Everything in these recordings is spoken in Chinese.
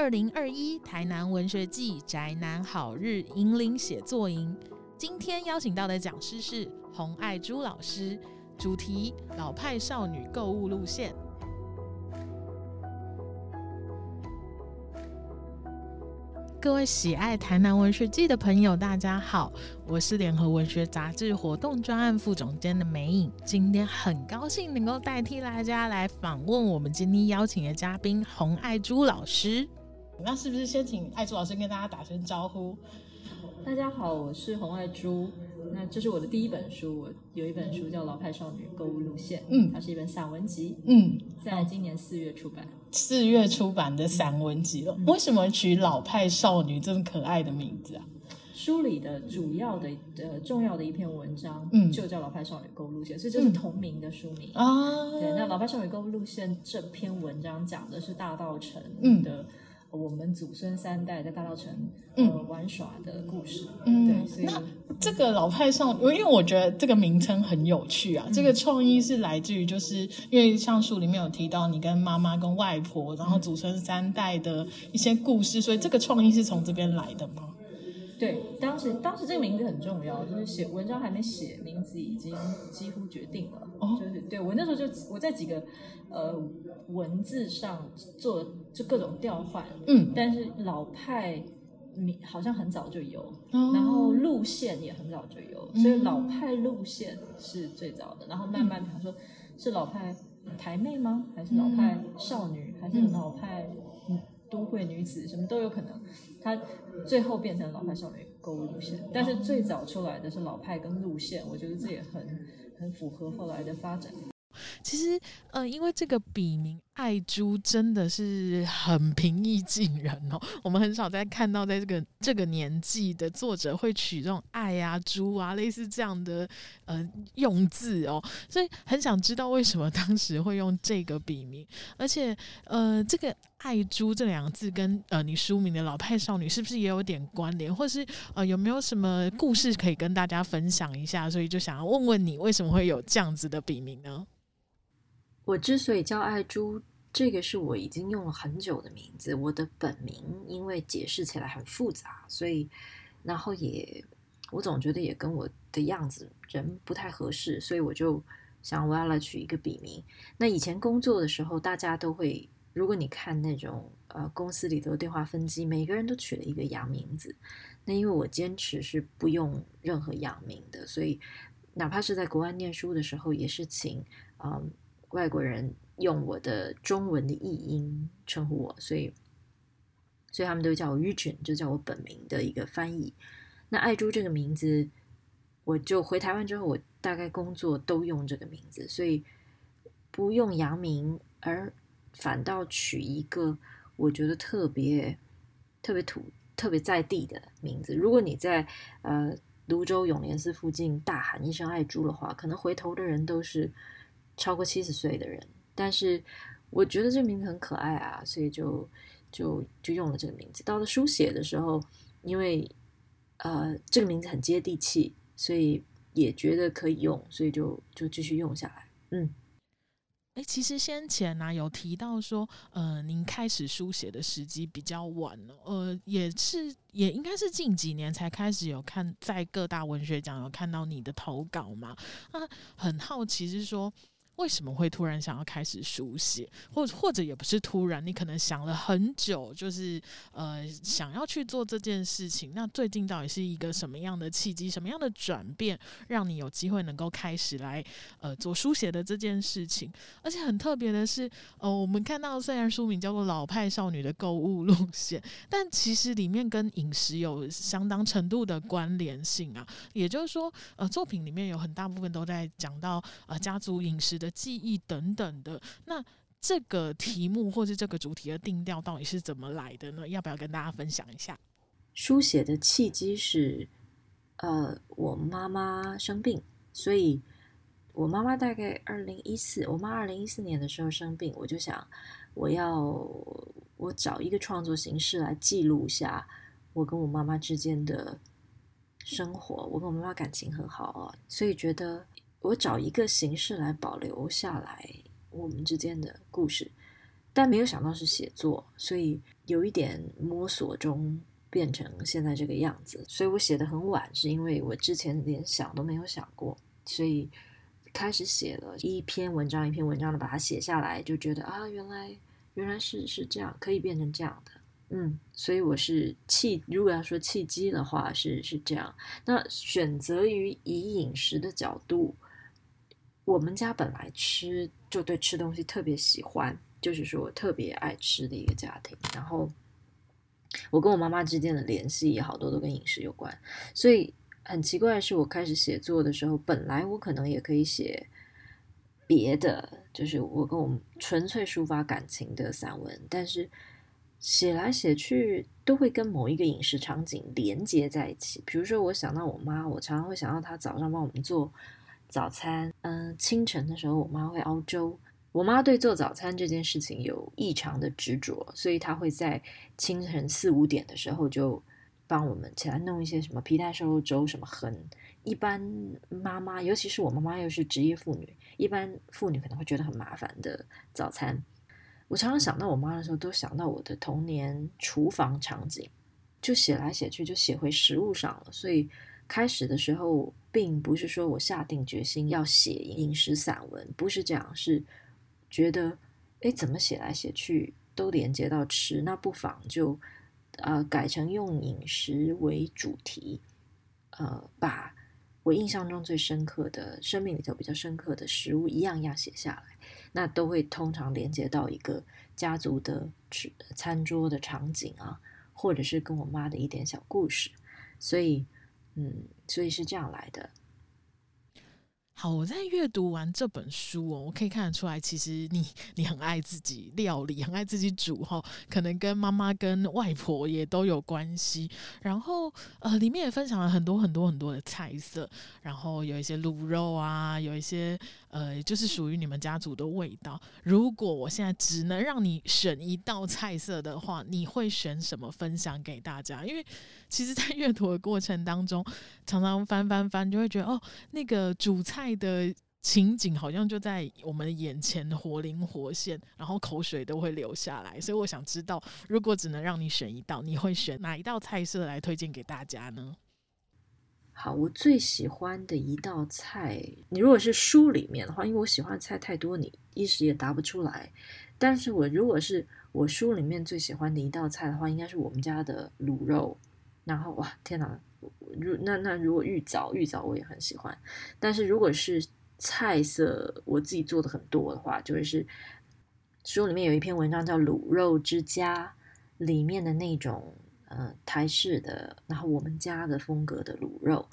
二零二一台南文学季宅男好日引领写作营，今天邀请到的讲师是洪爱珠老师，主题老派少女购物路线。各位喜爱台南文学季的朋友，大家好，我是联合文学杂志活动专案副总监的美影。今天很高兴能够代替大家来访问我们今天邀请的嘉宾洪爱珠老师。那是不是先请爱珠老师跟大家打声招呼？大家好，我是洪爱珠。那这是我的第一本书，我有一本书叫《老派少女购物路线》，嗯，它是一本散文集，嗯，在今年四月出版。四月出版的散文集了，为什么取“老派少女”这么可爱的名字啊？书里的主要的呃重要的一篇文章，嗯，就叫《老派少女购物路线》，所以这是同名的书名啊。对，那《老派少女购物路线》这篇文章讲的是大道城的。我们祖孙三代在大稻城呃玩耍的故事，嗯，对，所以那这个老派少女，因为我觉得这个名称很有趣啊。这个创意是来自于，就是因为像书里面有提到你跟妈妈跟外婆，然后祖孙三代的一些故事，所以这个创意是从这边来的吗？对，当时当时这个名字很重要，就是写文章还没写，名字已经几乎决定了。哦，就是对我那时候就我在几个呃文字上做就各种调换，嗯，但是老派名好像很早就有，然后路线也很早就有，所以老派路线是最早的，然后慢慢比方说是老派台妹吗？还是老派少女？还是老派？都会女子什么都有可能，她最后变成老派少女购物路线，但是最早出来的是老派跟路线，我觉得这也很很符合后来的发展。其实，呃，因为这个笔名爱珠真的是很平易近人哦。我们很少在看到，在这个这个年纪的作者会取这种爱啊、珠啊，类似这样的呃用字哦。所以很想知道为什么当时会用这个笔名，而且呃，这个爱珠这两个字跟呃你书名的老派少女是不是也有点关联，或是呃有没有什么故事可以跟大家分享一下？所以就想要问问你，为什么会有这样子的笔名呢？我之所以叫爱珠，这个是我已经用了很久的名字。我的本名因为解释起来很复杂，所以然后也我总觉得也跟我的样子人不太合适，所以我就想我要来取一个笔名。那以前工作的时候，大家都会，如果你看那种呃公司里头的电话分机，每个人都取了一个洋名字。那因为我坚持是不用任何洋名的，所以哪怕是在国外念书的时候，也是请嗯。外国人用我的中文的译音称呼我，所以，所以他们都叫我 Yujin，就叫我本名的一个翻译。那爱珠这个名字，我就回台湾之后，我大概工作都用这个名字，所以不用洋名，而反倒取一个我觉得特别特别土、特别在地的名字。如果你在呃泸州永联寺附近大喊一声爱珠的话，可能回头的人都是。超过七十岁的人，但是我觉得这名字很可爱啊，所以就就就用了这个名字。到了书写的时候，因为呃这个名字很接地气，所以也觉得可以用，所以就就继续用下来。嗯，哎，其实先前呢有提到说，呃，您开始书写的时机比较晚了，呃，也是也应该是近几年才开始有看在各大文学奖有看到你的投稿嘛？啊，很好奇是说。为什么会突然想要开始书写，或或者也不是突然，你可能想了很久，就是呃想要去做这件事情。那最近到底是一个什么样的契机，什么样的转变，让你有机会能够开始来呃做书写的这件事情？而且很特别的是，呃，我们看到虽然书名叫做《老派少女的购物路线》，但其实里面跟饮食有相当程度的关联性啊。也就是说，呃，作品里面有很大部分都在讲到呃家族饮食的。记忆等等的，那这个题目或是这个主题的定调到底是怎么来的呢？要不要跟大家分享一下？书写的契机是，呃，我妈妈生病，所以我妈妈大概二零一四，我妈二零一四年的时候生病，我就想我要我找一个创作形式来记录一下我跟我妈妈之间的生活。我跟我妈妈感情很好啊，所以觉得。我找一个形式来保留下来我们之间的故事，但没有想到是写作，所以有一点摸索中变成现在这个样子。所以我写的很晚，是因为我之前连想都没有想过，所以开始写了一篇文章一篇文章的把它写下来，就觉得啊，原来原来是是这样，可以变成这样的。嗯，所以我是契，如果要说契机的话，是是这样。那选择于以饮食的角度，我们家本来吃就对吃东西特别喜欢，就是说我特别爱吃的一个家庭。然后我跟我妈妈之间的联系也好多都跟饮食有关，所以很奇怪的是，我开始写作的时候，本来我可能也可以写别的，就是我跟我纯粹抒发感情的散文，但是。写来写去都会跟某一个饮食场景连接在一起。比如说，我想到我妈，我常常会想到她早上帮我们做早餐。嗯，清晨的时候，我妈会熬粥。我妈对做早餐这件事情有异常的执着，所以她会在清晨四五点的时候就帮我们起来弄一些什么皮蛋瘦肉粥，什么很一般妈妈，尤其是我妈妈又是职业妇女，一般妇女可能会觉得很麻烦的早餐。我常常想到我妈的时候，都想到我的童年厨房场景，就写来写去就写回食物上了。所以开始的时候，并不是说我下定决心要写饮食散文，不是这样，是觉得哎，怎么写来写去都连接到吃，那不妨就呃改成用饮食为主题，呃，把我印象中最深刻的生命里头比较深刻的食物一样一样写下来。那都会通常连接到一个家族的吃餐桌的场景啊，或者是跟我妈的一点小故事，所以，嗯，所以是这样来的。好，我在阅读完这本书哦，我可以看得出来，其实你你很爱自己料理，很爱自己煮哈，可能跟妈妈跟外婆也都有关系。然后呃，里面也分享了很多很多很多的菜色，然后有一些卤肉啊，有一些呃，就是属于你们家族的味道。如果我现在只能让你选一道菜色的话，你会选什么分享给大家？因为其实，在阅读的过程当中，常常翻翻翻，就会觉得哦，那个煮菜。的情景好像就在我们眼前活灵活现，然后口水都会流下来。所以我想知道，如果只能让你选一道，你会选哪一道菜色来推荐给大家呢？好，我最喜欢的一道菜，你如果是书里面的话，因为我喜欢菜太多，你一时也答不出来。但是我如果是我书里面最喜欢的一道菜的话，应该是我们家的卤肉。然后哇，天哪！如那那如果玉藻玉藻我也很喜欢，但是如果是菜色我自己做的很多的话，就是书里面有一篇文章叫《卤肉之家》里面的那种呃台式的，然后我们家的风格的卤肉，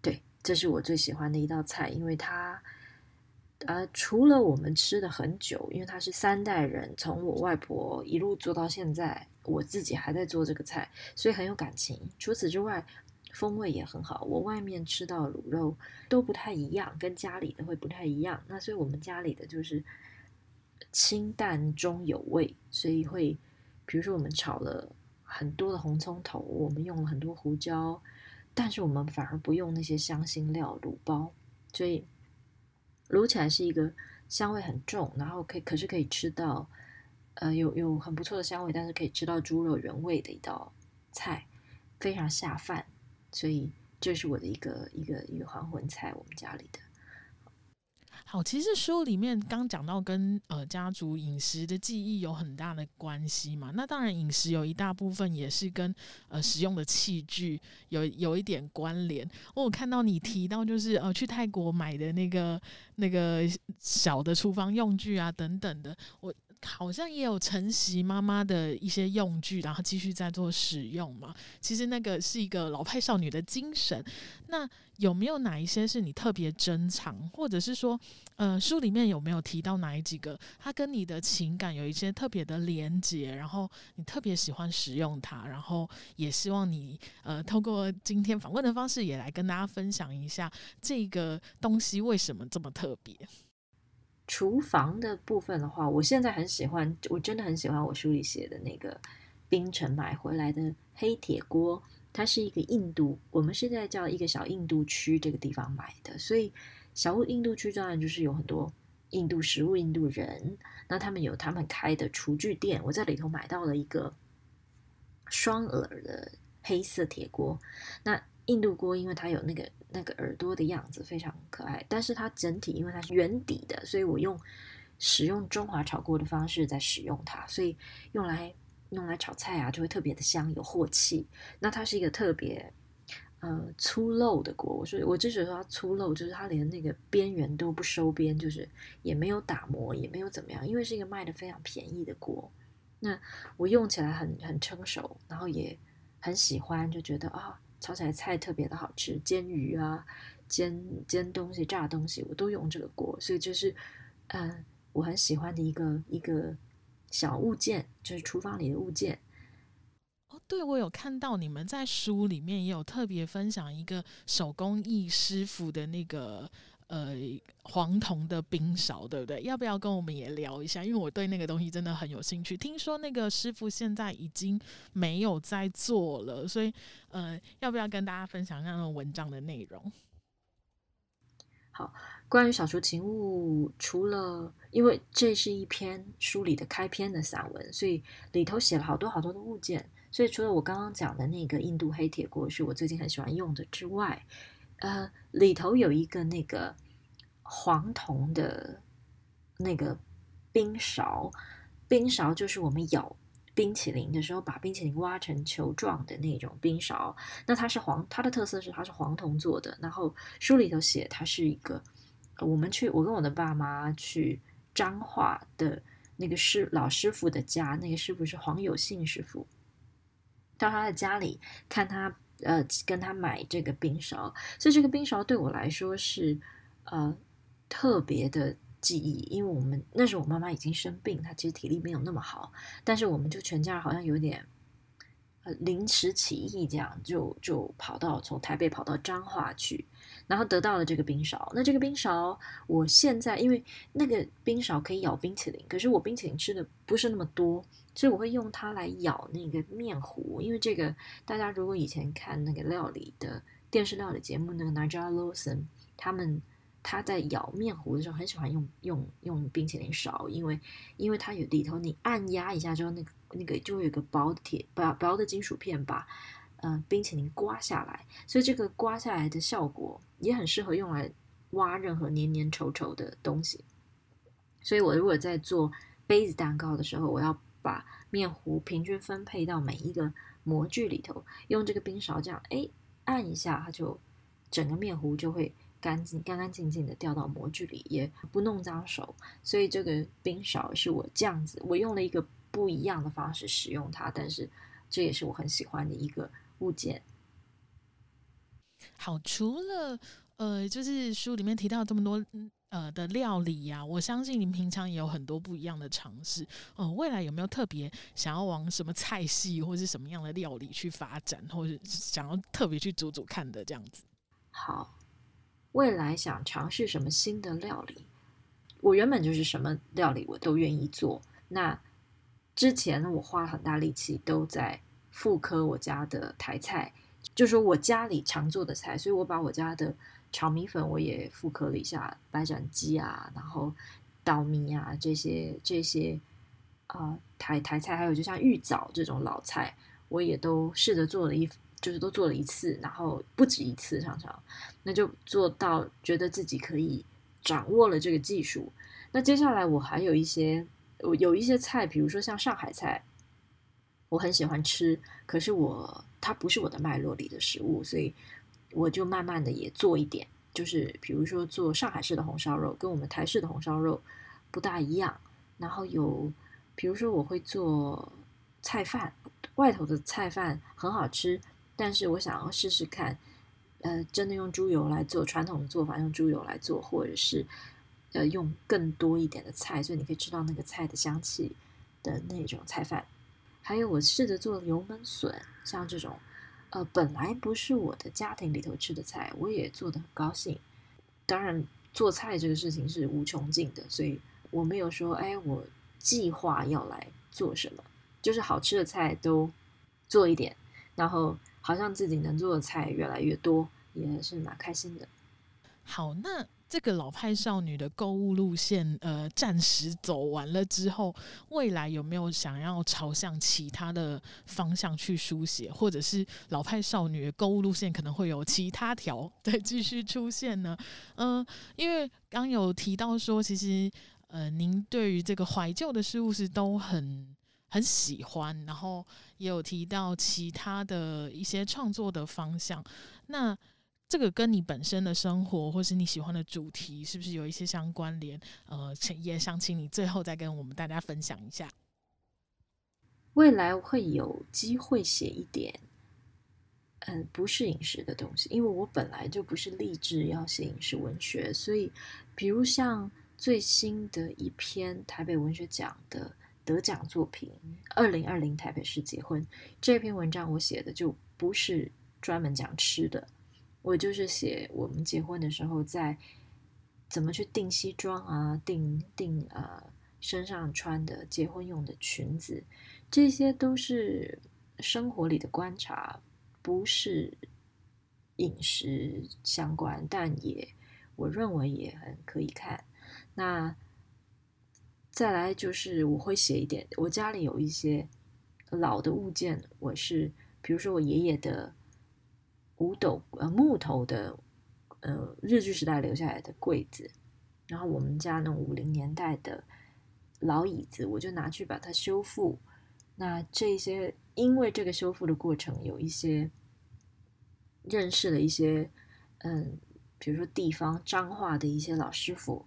对，这是我最喜欢的一道菜，因为它呃除了我们吃的很久，因为它是三代人从我外婆一路做到现在，我自己还在做这个菜，所以很有感情。除此之外。风味也很好，我外面吃到卤肉都不太一样，跟家里的会不太一样。那所以我们家里的就是清淡中有味，所以会，比如说我们炒了很多的红葱头，我们用了很多胡椒，但是我们反而不用那些香辛料卤包，所以卤起来是一个香味很重，然后可以可是可以吃到，呃，有有很不错的香味，但是可以吃到猪肉原味的一道菜，非常下饭。所以这是我的一个一个一个还魂菜，我们家里的。好，其实书里面刚讲到跟呃家族饮食的记忆有很大的关系嘛。那当然饮食有一大部分也是跟呃使用的器具有有一点关联。我有看到你提到就是呃去泰国买的那个那个小的厨房用具啊等等的，我。好像也有承袭妈妈的一些用具，然后继续在做使用嘛。其实那个是一个老派少女的精神。那有没有哪一些是你特别珍藏，或者是说，呃，书里面有没有提到哪一几个，它跟你的情感有一些特别的连接，然后你特别喜欢使用它，然后也希望你呃，透过今天访问的方式，也来跟大家分享一下这个东西为什么这么特别。厨房的部分的话，我现在很喜欢，我真的很喜欢我书里写的那个冰城买回来的黑铁锅。它是一个印度，我们现在叫一个小印度区这个地方买的，所以小印度区当然就是有很多印度食物、印度人。那他们有他们开的厨具店，我在里头买到了一个双耳的黑色铁锅。那印度锅因为它有那个那个耳朵的样子，非常可爱。但是它整体因为它是圆底的，所以我用使用中华炒锅的方式在使用它，所以用来用来炒菜啊就会特别的香，有镬气。那它是一个特别。呃，粗陋的锅，我说我之所以说它粗陋，就是它连那个边缘都不收边，就是也没有打磨，也没有怎么样，因为是一个卖的非常便宜的锅。那我用起来很很称手，然后也很喜欢，就觉得啊，炒起来菜特别的好吃，煎鱼啊，煎煎东西、炸东西，我都用这个锅，所以就是嗯，我很喜欢的一个一个小物件，就是厨房里的物件。哦对，我有看到你们在书里面也有特别分享一个手工艺师傅的那个呃黄铜的冰勺，对不对？要不要跟我们也聊一下？因为我对那个东西真的很有兴趣。听说那个师傅现在已经没有在做了，所以呃，要不要跟大家分享一下那种文章的内容？好，关于小说情物，除了因为这是一篇书里的开篇的散文，所以里头写了好多好多的物件。所以除了我刚刚讲的那个印度黑铁锅是我最近很喜欢用的之外，呃，里头有一个那个黄铜的那个冰勺，冰勺就是我们舀冰淇淋的时候把冰淇淋挖成球状的那种冰勺。那它是黄，它的特色是它是黄铜做的。然后书里头写它是一个，我们去我跟我的爸妈去彰化的那个师老师傅的家，那个师傅是黄有信师傅。到他的家里看他，呃，跟他买这个冰勺，所以这个冰勺对我来说是呃特别的记忆，因为我们那时候我妈妈已经生病，她其实体力没有那么好，但是我们就全家好像有点呃临时起意，这样就就跑到从台北跑到彰化去。然后得到了这个冰勺，那这个冰勺，我现在因为那个冰勺可以舀冰淇淋，可是我冰淇淋吃的不是那么多，所以我会用它来舀那个面糊。因为这个，大家如果以前看那个料理的电视料理节目，那个 Nigel Lawson 他们他在舀面糊的时候，很喜欢用用用冰淇淋勺，因为因为它有里头你按压一下之后，那个那个就会有个薄的铁薄薄的金属片把。嗯，冰淇淋刮下来，所以这个刮下来的效果也很适合用来挖任何黏黏稠稠的东西。所以我如果在做杯子蛋糕的时候，我要把面糊平均分配到每一个模具里头，用这个冰勺这样，哎，按一下，它就整个面糊就会干净、干干净净的掉到模具里，也不弄脏手。所以这个冰勺是我这样子，我用了一个不一样的方式使用它，但是这也是我很喜欢的一个。物件好，除了呃，就是书里面提到这么多呃的料理呀，我相信您平常也有很多不一样的尝试。嗯，未来有没有特别想要往什么菜系或是什么样的料理去发展，或者想要特别去煮煮看的这样子？好，未来想尝试什么新的料理？我原本就是什么料理我都愿意做。那之前呢，我花了很大力气都在。复刻我家的台菜，就说我家里常做的菜，所以我把我家的炒米粉我也复刻了一下，白斩鸡啊，然后稻米啊这些这些啊台台菜，还有就像玉藻这种老菜，我也都试着做了一，就是都做了一次，然后不止一次，常常那就做到觉得自己可以掌握了这个技术。那接下来我还有一些，我有一些菜，比如说像上海菜。我很喜欢吃，可是我它不是我的脉络里的食物，所以我就慢慢的也做一点，就是比如说做上海式的红烧肉，跟我们台式的红烧肉不大一样。然后有，比如说我会做菜饭，外头的菜饭很好吃，但是我想要试试看，呃，真的用猪油来做传统的做法，用猪油来做，或者是呃用更多一点的菜，所以你可以吃到那个菜的香气的那种菜饭。还有，我试着做油焖笋，像这种，呃，本来不是我的家庭里头吃的菜，我也做的很高兴。当然，做菜这个事情是无穷尽的，所以我没有说，哎，我计划要来做什么，就是好吃的菜都做一点，然后好像自己能做的菜越来越多，也是蛮开心的。好，那这个老派少女的购物路线，呃，暂时走完了之后，未来有没有想要朝向其他的方向去书写，或者是老派少女的购物路线可能会有其他条再继续出现呢？嗯，因为刚有提到说，其实呃，您对于这个怀旧的事物是都很很喜欢，然后也有提到其他的一些创作的方向，那。这个跟你本身的生活，或是你喜欢的主题，是不是有一些相关联？呃，也想请你最后再跟我们大家分享一下。未来会有机会写一点，嗯，不是饮食的东西，因为我本来就不是立志要写饮食文学，所以，比如像最新的一篇台北文学奖的得奖作品《二零二零台北市结婚》这篇文章，我写的就不是专门讲吃的。我就是写我们结婚的时候，在怎么去订西装啊，订订啊身上穿的结婚用的裙子，这些都是生活里的观察，不是饮食相关，但也我认为也很可以看。那再来就是我会写一点，我家里有一些老的物件，我是比如说我爷爷的。五斗呃木头的呃日据时代留下来的柜子，然后我们家那种五零年代的老椅子，我就拿去把它修复。那这些因为这个修复的过程，有一些认识了一些嗯，比如说地方彰化的一些老师傅，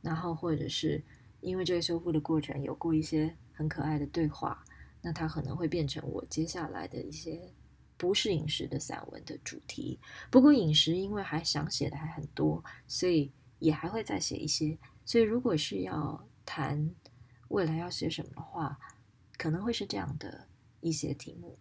然后或者是因为这个修复的过程有过一些很可爱的对话，那它可能会变成我接下来的一些。不是饮食的散文的主题，不过饮食因为还想写的还很多，所以也还会再写一些。所以如果是要谈未来要写什么的话，可能会是这样的一些题目。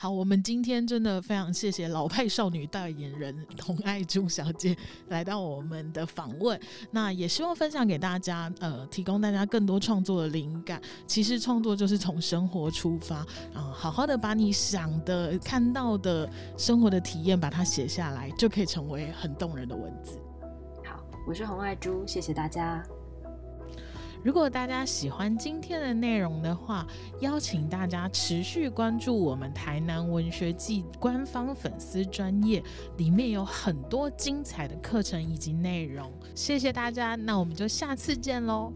好，我们今天真的非常谢谢老派少女代言人童爱珠小姐来到我们的访问。那也希望分享给大家，呃，提供大家更多创作的灵感。其实创作就是从生活出发，啊，好好的把你想的、看到的生活的体验把它写下来，就可以成为很动人的文字。好，我是洪爱珠，谢谢大家。如果大家喜欢今天的内容的话，邀请大家持续关注我们台南文学季官方粉丝专业，里面有很多精彩的课程以及内容。谢谢大家，那我们就下次见喽。